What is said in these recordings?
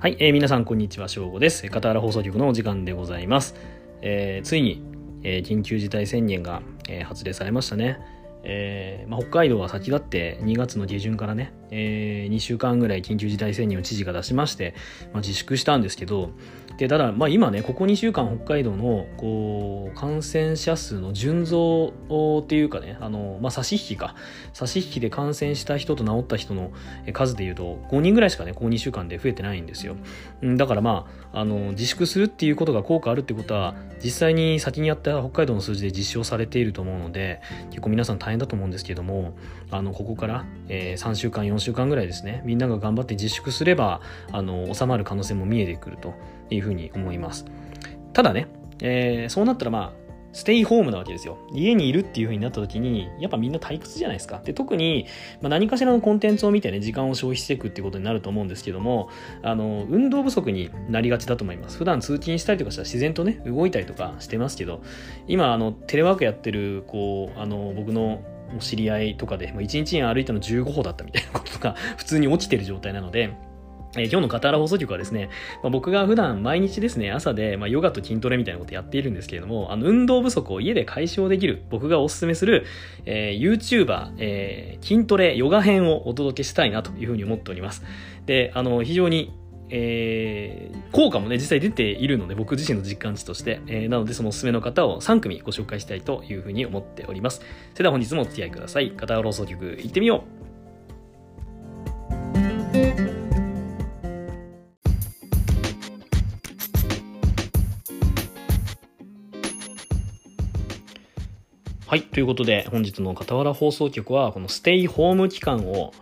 はい、えー、皆さんこんにちは、正午です。カタール放送局のお時間でございます。えー、ついに、えー、緊急事態宣言が、えー、発令されましたね。えーまあ、北海道は先立って2月の下旬からね、えー、2週間ぐらい緊急事態宣言を知事が出しまして、まあ、自粛したんですけどでただ、まあ、今ねここ2週間北海道のこう感染者数の順増っていうかねあの、まあ、差し引きか。差し引きで感染した人と治った人の数でいうと5人ぐらいしかねここ2週間で増えてないんですよ。だからまああの自粛するっていうことが効果あるってことは実際に先にやった北海道の数字で実証されていると思うので結構皆さん大変だと思うんですけどもあのここから、えー、3週間4週間ぐらいですねみんなが頑張って自粛すればあの収まる可能性も見えてくると。いうふうに思いますただね、えー、そうなったらまあステイホームなわけですよ。家にいるっていう風になった時に、やっぱみんな退屈じゃないですか。で、特に、まあ、何かしらのコンテンツを見てね、時間を消費していくってことになると思うんですけども、あの、運動不足になりがちだと思います。普段通勤したりとかしたら自然とね、動いたりとかしてますけど、今、あの、テレワークやってる、こう、あの、僕の知り合いとかで、まあ、1日に歩いたの15歩だったみたいなことが普通に起きてる状態なので、えー、今日の片原放送局はですね、まあ、僕が普段毎日ですね、朝で、まあ、ヨガと筋トレみたいなことやっているんですけれども、あの、運動不足を家で解消できる、僕がお勧めする、えー、YouTuber、えー、筋トレ、ヨガ編をお届けしたいなというふうに思っております。で、あの、非常にえー、効果もね、実際出ているので、僕自身の実感値として、えー、なのでそのおすすめの方を3組ご紹介したいというふうに思っております。それでは本日もお付き合いください。片原放送局行ってみようはい。ということで、本日の傍ら放送局は、このステイホーム期間を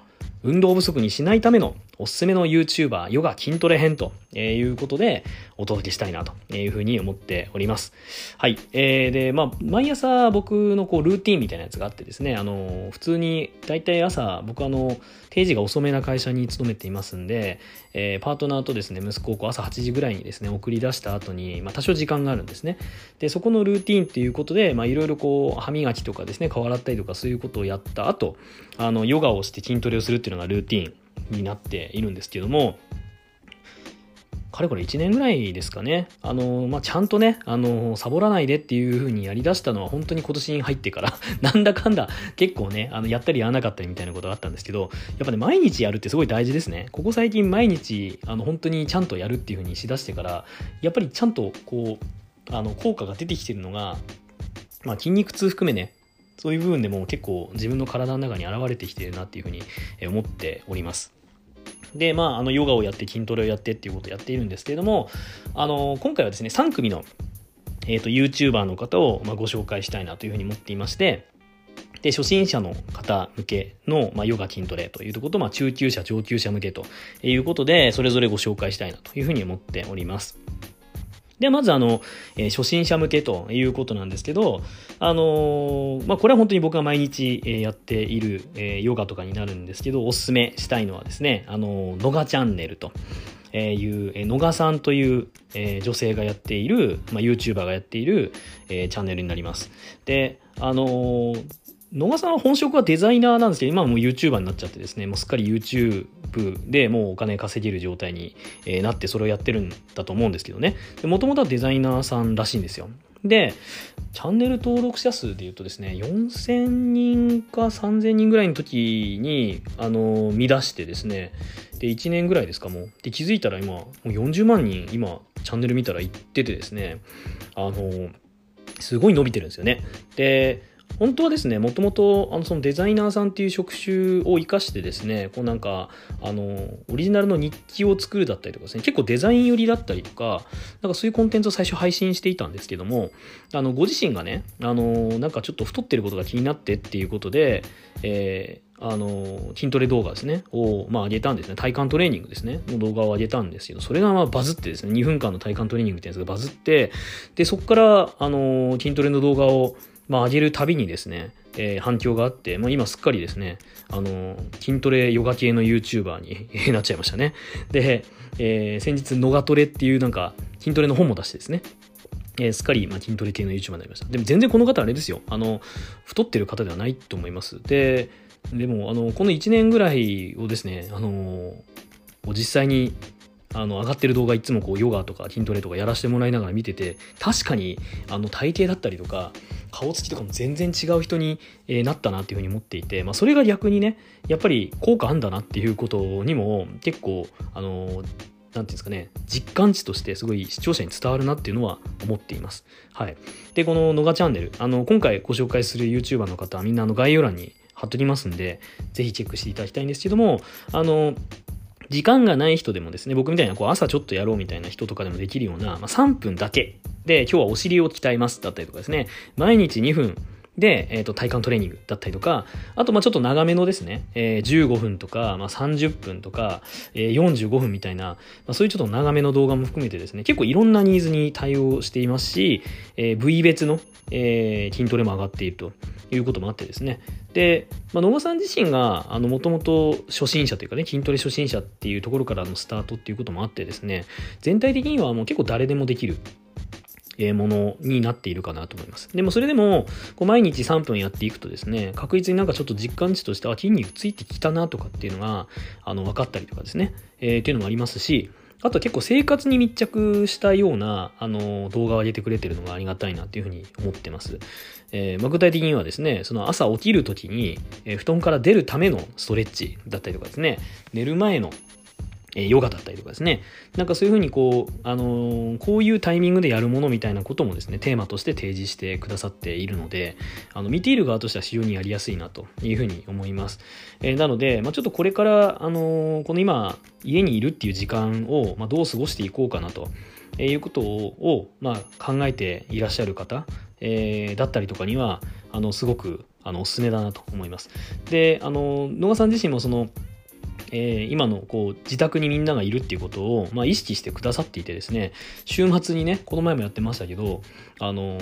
運動不足にしないためのおすすめの YouTuber、ヨガ筋トレ編ということでお届けしたいなというふうに思っております。はい。えー、で、まあ、毎朝僕のこうルーティンみたいなやつがあってですね、あの、普通に大体朝、僕あの、定時が遅めな会社に勤めていますんで、えー、パートナーとですね、息子をこう朝8時ぐらいにですね、送り出した後に、まあ、多少時間があるんですね。で、そこのルーティンっていうことで、まあ、いろいろこう、歯磨きとかですね、顔洗ったりとかそういうことをやった後、あの、ヨガをして筋トレをするっていうのがルーティンになっているんですけども、かれこれ1年ぐらいですかね。あの、まあ、ちゃんとね、あの、サボらないでっていう風にやり出したのは本当に今年に入ってから なんだかんだ結構ね、あの、やったりやらなかったりみたいなことがあったんですけど、やっぱね、毎日やるってすごい大事ですね。ここ最近毎日、あの、本当にちゃんとやるっていう風にしだしてから、やっぱりちゃんとこう、あの、効果が出てきてるのが、まあ、筋肉痛含めね、そういう部分でも結構自分の体の中に現れてきてるなっていうふうに思っております。で、まあ、あの、ヨガをやって筋トレをやってっていうことをやっているんですけれども、あの、今回はですね、3組の、え、ー、と、YouTuber の方を、まあ、ご紹介したいなというふうに思っていまして、で、初心者の方向けの、まあ、ヨガ筋トレというところと、まあ、中級者、上級者向けということで、それぞれご紹介したいなというふうに思っております。で、まずあの、えー、初心者向けということなんですけど、あのー、まあ、これは本当に僕が毎日、えー、やっている、え、ヨガとかになるんですけど、おすすめしたいのはですね、あのー、ノガチャンネルと。えいう、え野賀さんという、え女性がやっている、まあ、YouTuber がやっている、えチャンネルになります。で、あの、野賀さんは本職はデザイナーなんですけど、今はもう YouTuber になっちゃってですね、もうすっかり YouTube でもうお金稼げる状態になってそれをやってるんだと思うんですけどね。もともとはデザイナーさんらしいんですよ。で、チャンネル登録者数で言うとですね、4000人か3000人ぐらいの時に、あの、見出してですね、で、1年ぐらいですかもう。で、気づいたら今、もう40万人、今、チャンネル見たら行っててですね、あの、すごい伸びてるんですよね。で、本当はですね、もともとあのそのデザイナーさんっていう職種を生かしてですね、こうなんか、あの、オリジナルの日記を作るだったりとかですね、結構デザイン寄りだったりとか、なんかそういうコンテンツを最初配信していたんですけども、あの、ご自身がね、あの、なんかちょっと太ってることが気になってっていうことで、えーあの筋トレ動画ですねを、まあ、上げたんですね。体幹トレーニングですねの動画を上げたんですけどそれがまあバズってですね2分間の体幹トレーニングってやつがバズってでそこからあの筋トレの動画をまあ、上げるたびにですね、えー、反響があって、まあ、今すっかりですね、あの筋トレヨガ系の YouTuber に なっちゃいましたね。で、えー、先日、ノガトレっていうなんか筋トレの本も出してですね、えー、すっかり、まあ、筋トレ系の YouTuber になりました。でも全然この方あれですよ。あの、太ってる方ではないと思います。で、でも、あの、この1年ぐらいをですね、あの、実際にあの上がってる動画いつもこうヨガとか筋トレとかやらせてもらいながら見てて確かにあの体型だったりとか顔つきとかも全然違う人に、なったなっていうふうに思っていて、まあ、それが逆にねやっぱり効果あんだなっていうことにも結構あのなんていうんですかね、実感値としてすごい視聴者に伝わるなっていうのは思っています。はい。で、こののがチャンネル、あの、今回ご紹介する YouTuber の方はみんなあの概要欄に貼っときますんで、ぜひチェックしていただきたいんですけども、あの、時間がない人でもですね、僕みたいなこう朝ちょっとやろうみたいな人とかでもできるような、まあ、3分だけで今日はお尻を鍛えますだったりとかですね、毎日2分で、え、ー、と、体幹トレーニングだったりとか、あと、ま、ちょっと長めのですね、えー、15分とか、まあ、30分とか、えー、45分みたいな、まあ、そういうちょっと長めの動画も含めてですね、結構いろんなニーズに対応していますし、えー、部位別の、えー、筋トレも上がっているということもあってですね。で、まあ、野間さん自身が、もともと初心者というかね、筋トレ初心者っていうところからのスタートっていうこともあってですね、全体的にはもう結構誰でもできるものになっているかなと思います。でもそれでも、こう毎日3分やっていくとですね、確実になんかちょっと実感値としては筋肉ついてきたなとかっていうのが、あの、分かったりとかですね、えー、っていうのもありますし、あとは結構生活に密着したような、あの、動画を上げてくれてるのがありがたいなっていうふうに思ってます。えー、まあ、具体的にはですね、その朝起きるときに、えー、布団から出るためのストレッチだったりとかですね、寝る前のえヨガだったりとかですね。なんかそういうふうにこう、あのー、こういうタイミングでやるものみたいなこともですね、テーマとして提示してくださっているので、あの、見ている側としては非常にやりやすいなというふうに思います。えー、なので、まあ、ちょっとこれから、あのー、この今、家にいるっていう時間を、まあ、どう過ごしていこうかなと。えいうことを、まあ、考えていらっしゃる方、えー、だったりとかにはあのすごくあのおすすめだなと思います。であの野川さん自身もそのえー、今のこう自宅にみんながいるっていうことを、まあ、意識してくださっていてですね週末にねこの前もやってましたけどあの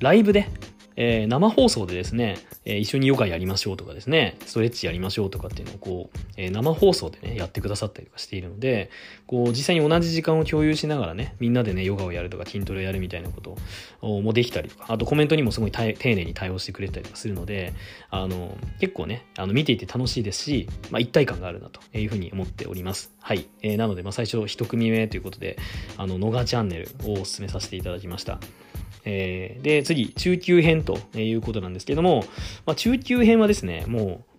ライブでえー、生放送でですね、えー、一緒にヨガやりましょうとかですね、ストレッチやりましょうとかっていうのをこう、えー、生放送でね、やってくださったりとかしているので、こう、実際に同じ時間を共有しながらね、みんなでね、ヨガをやるとか筋トレをやるみたいなこともできたりとか、あとコメントにもすごい丁寧に対応してくれたりとかするので、あの、結構ね、あの、見ていて楽しいですし、まあ、一体感があるなというふうに思っております。はい。えー、なので、まあ、最初一組目ということで、あの、野賀チャンネルをお勧めさせていただきました。えー、で、次、中級編ということなんですけども、まあ、中級編はですね、もう、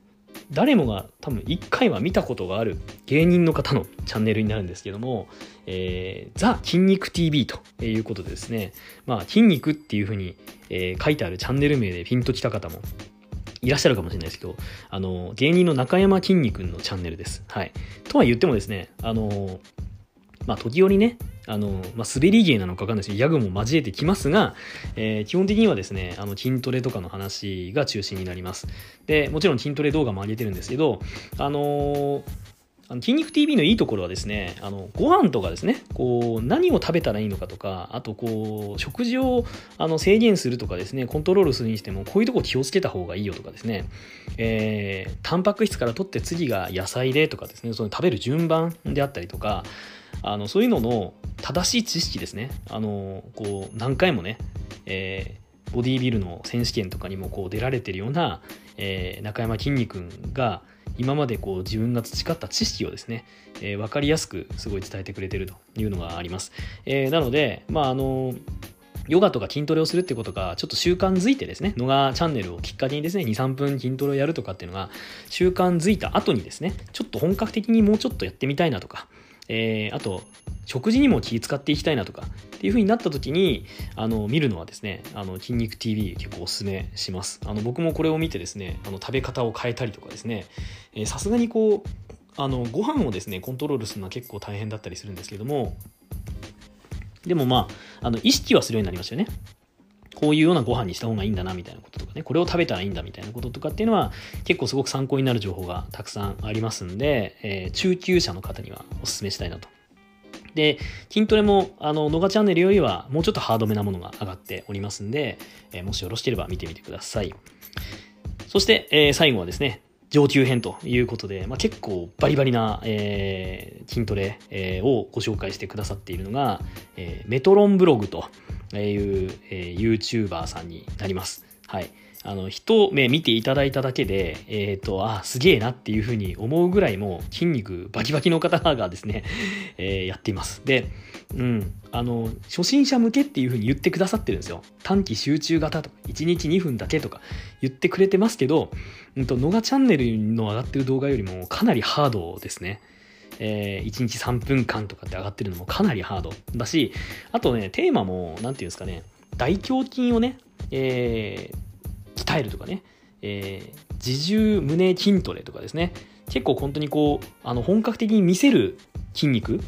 誰もが多分1回は見たことがある芸人の方のチャンネルになるんですけども、えー、ザ・筋肉 TV ということでですね、まあ、筋肉っていうふうに、えー、書いてあるチャンネル名でピンときた方もいらっしゃるかもしれないですけど、あの、芸人の中山きんに君のチャンネルです。はい。とは言ってもですね、あの、まあ、時折ね、あの、まあ、滑り芸なのかわかんないですけど、ギャグも交えてきますが、えー、基本的にはですね、あの、筋トレとかの話が中心になります。で、もちろん筋トレ動画も上げてるんですけど、あのーあの筋肉 TV のいいところはですね、あのご飯とかですね、こう何を食べたらいいのかとか、あとこう食事をあの制限するとかですね、コントロールするにしても、こういうとこ気をつけた方がいいよとかですね、えー、タンパク質から取って次が野菜でとかですね、その食べる順番であったりとか、あのそういうのの正しい知識ですねあのこう何回もね、えー、ボディービルの選手権とかにもこう出られてるような、えー、中山きんに君が今までこう自分が培った知識をですね、えー、分かりやすくすごい伝えてくれてるというのがあります。えー、なので、まああのヨガとか筋トレをするってことがちょっと習慣づいてですね、野川チャンネルをきっかけにですね、2、3分筋トレをやるとかっていうのが習慣づいた後にですね、ちょっと本格的にもうちょっとやってみたいなとか、えー、あと食事にも気使っていきたいなとかっていう風になった時にあの見るのはですねあの筋肉 TV 結構おすすめします。あの僕もこれを見てですねあの食べ方を変えたりとかですねさすがにこうあのご飯をですねコントロールするのは結構大変だったりするんですけどもでもまああの意識はするようになりましたよね。こういうようなご飯にした方がいいんだなみたいなこととかね、これを食べたらいいんだみたいなこととかっていうのは結構すごく参考になる情報がたくさんありますんで、えー、中級者の方にはお勧めしたいなと。で、筋トレも、あの、ノガチャンネルよりはもうちょっとハードめなものが上がっておりますんで、えー、もしよろしければ見てみてください。そして、えー、最後はですね、上級編ということで、まあ、結構バリバリな、えー、筋トレ、えー、をご紹介してくださっているのが、えー、メトロンブログという、えー、YouTuber さんになります。はい。あの、一目見ていただいただけで、えっ、ー、と、あ、すげえなっていうふうに思うぐらいも筋肉バキバキの方がですね、えー、やっています。で、うん、あの、初心者向けっていうふうに言ってくださってるんですよ。短期集中型とか、1日2分だけとか言ってくれてますけど、うんと、ノガチャンネルの上がってる動画よりもかなりハードですね。えー、1日3分間とかって上がってるのもかなりハードだし、あとね、テーマも、何て言うんですかね、大胸筋をね、えー、鍛えるとかね、えー、自重胸筋トレとかですね。結構本当にこうあの本格的に見せる筋肉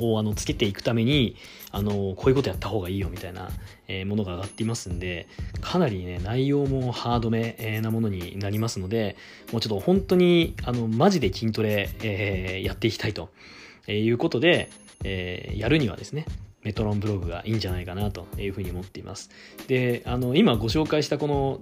をあのつけていくためにあのこういうことやった方がいいよみたいな、え、ものが上がっていますんでかなりね内容もハードめなものになりますのでもうちょっと本当にあのマジで筋トレ、え、やっていきたいということで、え、やるにはですねメトロンブログがいいんじゃないかなというふうに思っています。で、あの、今ご紹介したこの、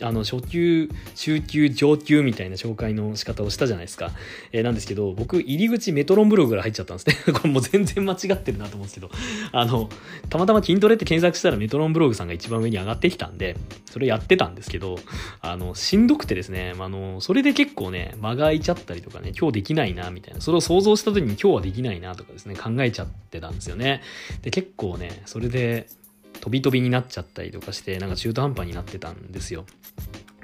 あの、初級、中級、上級みたいな紹介の仕方をしたじゃないですか。えー、なんですけど、僕、入り口メトロンブログから入っちゃったんですね。これもう全然間違ってるなと思うんですけど、あの、たまたま筋トレって検索したらメトロンブログさんが一番上に上がってきたんで、それやってたんですけど、あの、しんどくてですね、あの、それで結構ね、間が空いちゃったりとかね、今日できないな、みたいな、それを想像した時に今日はできないなとかですね、考えちゃってたんですよね。で、結構ね、それで飛び飛びになっちゃったりとかして、なんか中途半端になってたんですよ。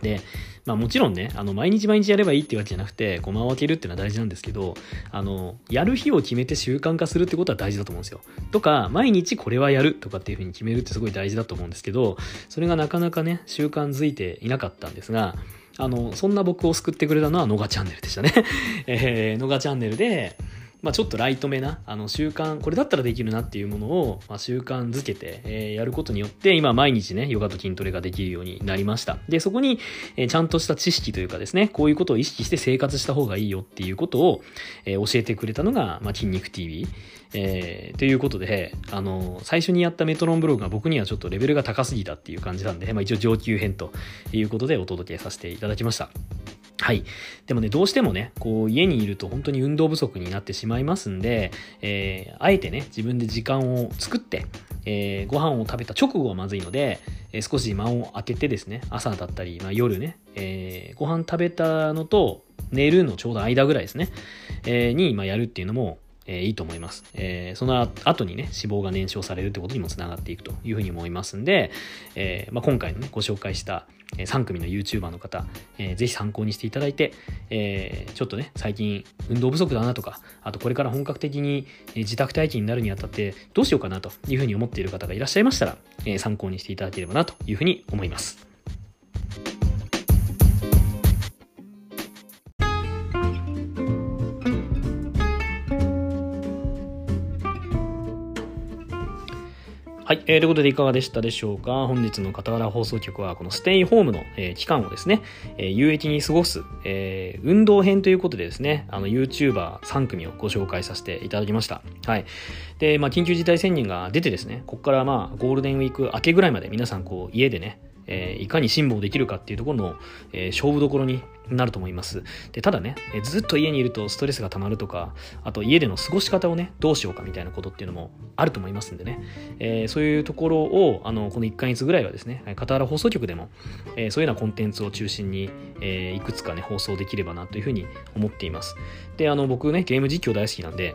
で、まあもちろんね、あの、毎日毎日やればいいってわけじゃなくて、駒を分けるっていうのは大事なんですけど、あの、やる日を決めて習慣化するってことは大事だと思うんですよ。とか、毎日これはやるとかっていうふうに決めるってすごい大事だと思うんですけど、それがなかなかね、習慣づいていなかったんですが、あの、そんな僕を救ってくれたのは、のがチャンネルでしたね。えー、のがチャンネルで、まあ、ちょっとライトめなあの習慣これだったらできるなっていうものを、まあ、習慣づけて、えー、やることによって今毎日ねヨガと筋トレができるようになりましたでそこに、えー、ちゃんとした知識というかですねこういうことを意識して生活した方がいいよっていうことを、えー、教えてくれたのが、まあ、筋肉 TV えー、ということで、あの、最初にやったメトロンブログが僕にはちょっとレベルが高すぎたっていう感じなんで、まあ一応上級編ということでお届けさせていただきました。はい。でもね、どうしてもね、こう、家にいると本当に運動不足になってしまいますんで、えー、あえてね、自分で時間を作って、えー、ご飯を食べた直後はまずいので、えー、少し間を空けてですね、朝だったり、まあ、夜ね、えー、ご飯食べたのと寝るのちょうど間ぐらいですね、えー、に、まあ、やるっていうのも、えー、いいと思います。えー、その後にね、脂肪が燃焼されるってことにもつながっていくというふうに思いますんで、えーまあ、今回のね、ご紹介した3組の YouTuber の方、えー、ぜひ参考にしていただいて、えー、ちょっとね、最近運動不足だなとか、あとこれから本格的に自宅待機になるにあたってどうしようかなというふうに思っている方がいらっしゃいましたら、え、参考にしていただければなというふうに思います。えー。ということでいかがでしたでしょうか？本日の傍ら放送局はこのステイホームの、えー、期間をですね、えー、有益に過ごす、えー、運動編ということでですね、あの YouTuber3 組をご紹介させていただきました。はい。で、まあ緊急事態宣言が出てですね、ここからまあゴールデンウィーク明けぐらいまで皆さんこう家でね、えー、いかに辛抱できるかっていうところの、えー、勝負どころになると思います。で、ただね、え、ずっと家にいるとストレスが溜まるとか、あと家での過ごし方をね、どうしようかみたいなことっていうのもあると思いますんでね、えー、そういうところを、あの、この1ヶ月ぐらいはですね、傍ら放送局でも、えー、そういうようなコンテンツを中心に、えー、いくつかね、放送できればなというふうに思っています。で、あの、僕ね、ゲーム実況大好きなんで、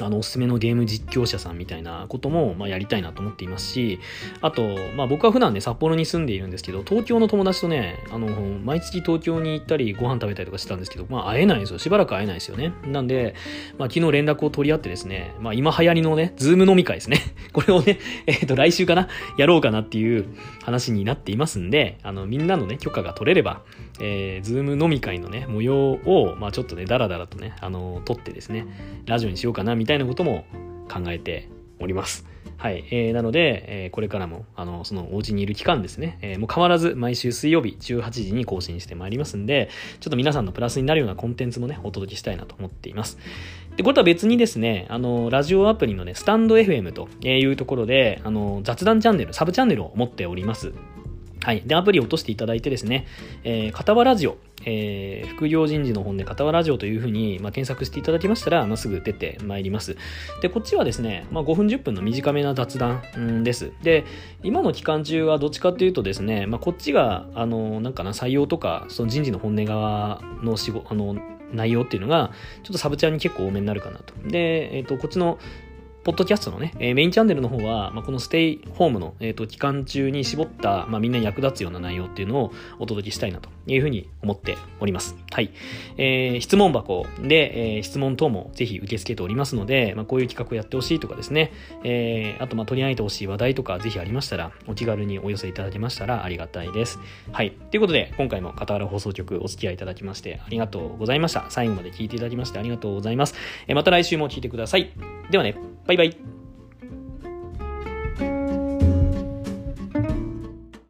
あの、おすすめのゲーム実況者さんみたいなことも、まあ、やりたいなと思っていますし、あと、まあ、僕は普段ね、札幌に住んでいるんですけど、東京の友達とね、あの、毎月東京に行ったり、ご飯食べたりとかしてたんですけど、まあ、会えないんですよ。しばらく会えないですよね。なんで、まあ、昨日連絡を取り合ってですね、まあ、今流行りのね、ズーム飲み会ですね。これをね、えっ、ー、と、来週かな、やろうかなっていう話になっていますんで、あの、みんなのね、許可が取れれば、えー、ズーム飲み会のね、模様を、まあ、ちょっとね、だらだらとね、あの、撮ってですね、ラジオにしようかな、みたいなことも考えております。はい。えー、なので、えー、これからも、あの、そのお家にいる期間ですね、えー、もう変わらず毎週水曜日18時に更新してまいりますんで、ちょっと皆さんのプラスになるようなコンテンツもね、お届けしたいなと思っています。で、これとは別にですね、あの、ラジオアプリのね、スタンド FM というところで、あの、雑談チャンネル、サブチャンネルを持っております。はい。で、アプリを落としていただいてですね、えー、片場ラジオ、えー、副業人事の本で片場ラジオというふうに、まあ、検索していただきましたら、まあ、すぐ出てまいります。で、こっちはですね、まあ、5分10分の短めな雑談、です。で、今の期間中はどっちかっていうとですね、まあ、こっちが、あの、なんかな、採用とか、その人事の本音側の仕事、あの、内容っていうのが、ちょっとサブチャーに結構多めになるかなと。で、えっ、ー、と、こっちのポッドキャストのね、えー、メインチャンネルの方は、まあ、このステイホームの、えーと、期間中に絞った、まあ、みんなに役立つような内容っていうのをお届けしたいなというふうに思っております。はい。えー、質問箱で、えー、質問等もぜひ受け付けておりますので、まあ、こういう企画をやってほしいとかですね、えー、あと、まあ、取り上げてほしい話題とかぜひありましたら、お気軽にお寄せいただけましたらありがたいです。はい。ということで、今回も片原放送局お付き合いいただきましてありがとうございました。最後まで聞いていただきましてありがとうございます。えー、また来週も聞いてください。ではね、バイバイバイ。